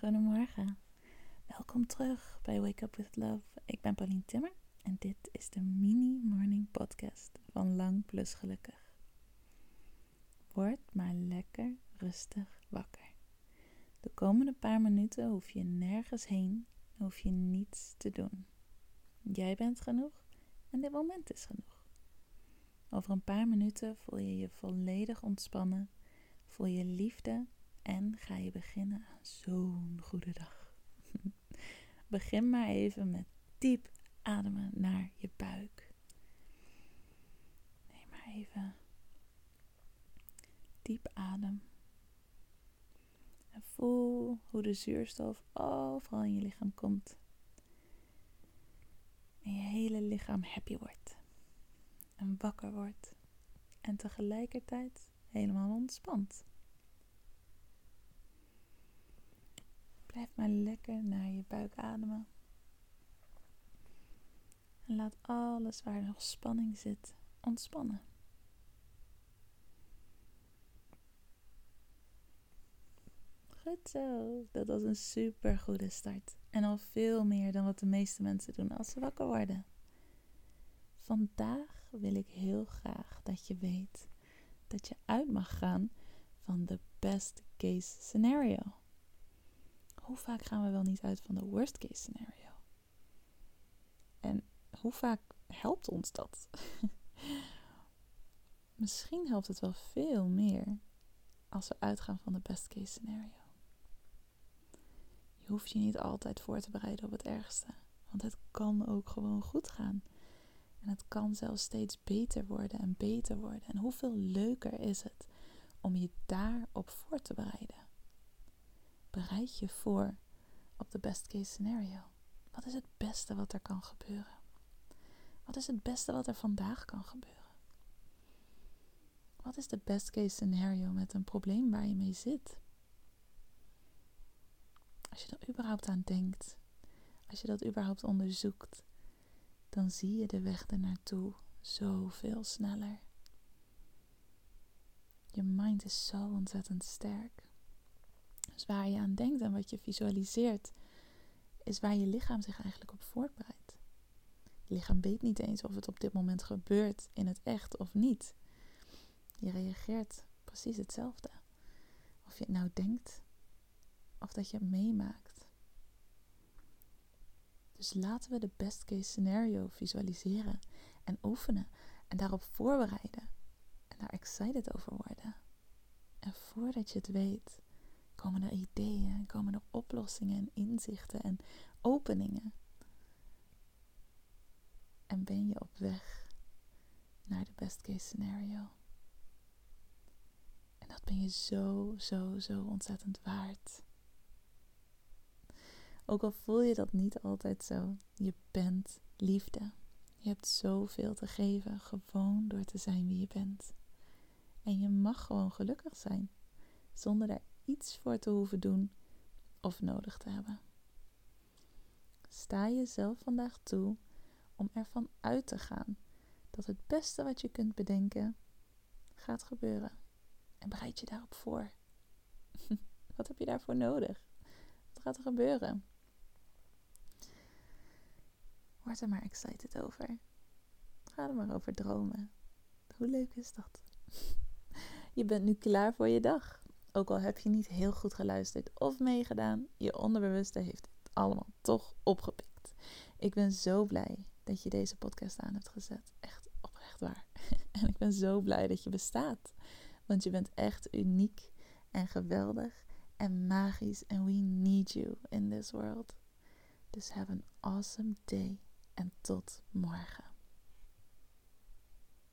goedemorgen. Welkom terug bij Wake Up With Love. Ik ben Pauline Timmer en dit is de mini morning podcast van Lang Plus Gelukkig. Word maar lekker rustig wakker. De komende paar minuten hoef je nergens heen, hoef je niets te doen. Jij bent genoeg en dit moment is genoeg. Over een paar minuten voel je je volledig ontspannen, voel je liefde en ga je beginnen aan zo'n goede dag. Begin maar even met diep ademen naar je buik. Neem maar even diep adem. En voel hoe de zuurstof overal in je lichaam komt. En je hele lichaam happy wordt. En wakker wordt. En tegelijkertijd helemaal ontspant. Blijf maar lekker naar je buik ademen. En laat alles waar nog spanning zit ontspannen. Goed zo, dat was een super goede start. En al veel meer dan wat de meeste mensen doen als ze wakker worden. Vandaag wil ik heel graag dat je weet dat je uit mag gaan van de best case scenario hoe vaak gaan we wel niet uit van de worst case scenario? En hoe vaak helpt ons dat? Misschien helpt het wel veel meer als we uitgaan van de best case scenario. Je hoeft je niet altijd voor te bereiden op het ergste, want het kan ook gewoon goed gaan. En het kan zelfs steeds beter worden en beter worden. En hoeveel leuker is het om je daarop voor te bereiden? Bereid je voor op de best case scenario. Wat is het beste wat er kan gebeuren? Wat is het beste wat er vandaag kan gebeuren? Wat is de best case scenario met een probleem waar je mee zit? Als je er überhaupt aan denkt, als je dat überhaupt onderzoekt, dan zie je de weg ernaartoe zoveel sneller. Je mind is zo ontzettend sterk. Dus waar je aan denkt en wat je visualiseert, is waar je lichaam zich eigenlijk op voortbreidt. Je lichaam weet niet eens of het op dit moment gebeurt in het echt of niet. Je reageert precies hetzelfde. Of je het nou denkt of dat je het meemaakt. Dus laten we de best case scenario visualiseren en oefenen en daarop voorbereiden en daar excited over worden. En voordat je het weet, komen er ideeën, komen er oplossingen en inzichten en openingen. En ben je op weg naar de best case scenario. En dat ben je zo, zo, zo ontzettend waard. Ook al voel je dat niet altijd zo, je bent liefde. Je hebt zoveel te geven, gewoon door te zijn wie je bent. En je mag gewoon gelukkig zijn, zonder daar iets voor te hoeven doen of nodig te hebben. Sta jezelf vandaag toe om ervan uit te gaan dat het beste wat je kunt bedenken gaat gebeuren. En bereid je daarop voor. wat heb je daarvoor nodig? Wat gaat er gebeuren? Word er maar excited over. Ga er maar over dromen. Hoe leuk is dat? je bent nu klaar voor je dag. Ook al heb je niet heel goed geluisterd of meegedaan, je onderbewuste heeft het allemaal toch opgepikt. Ik ben zo blij dat je deze podcast aan hebt gezet. Echt oprecht waar. En ik ben zo blij dat je bestaat. Want je bent echt uniek en geweldig en magisch. And we need you in this world. Dus have an awesome day en tot morgen.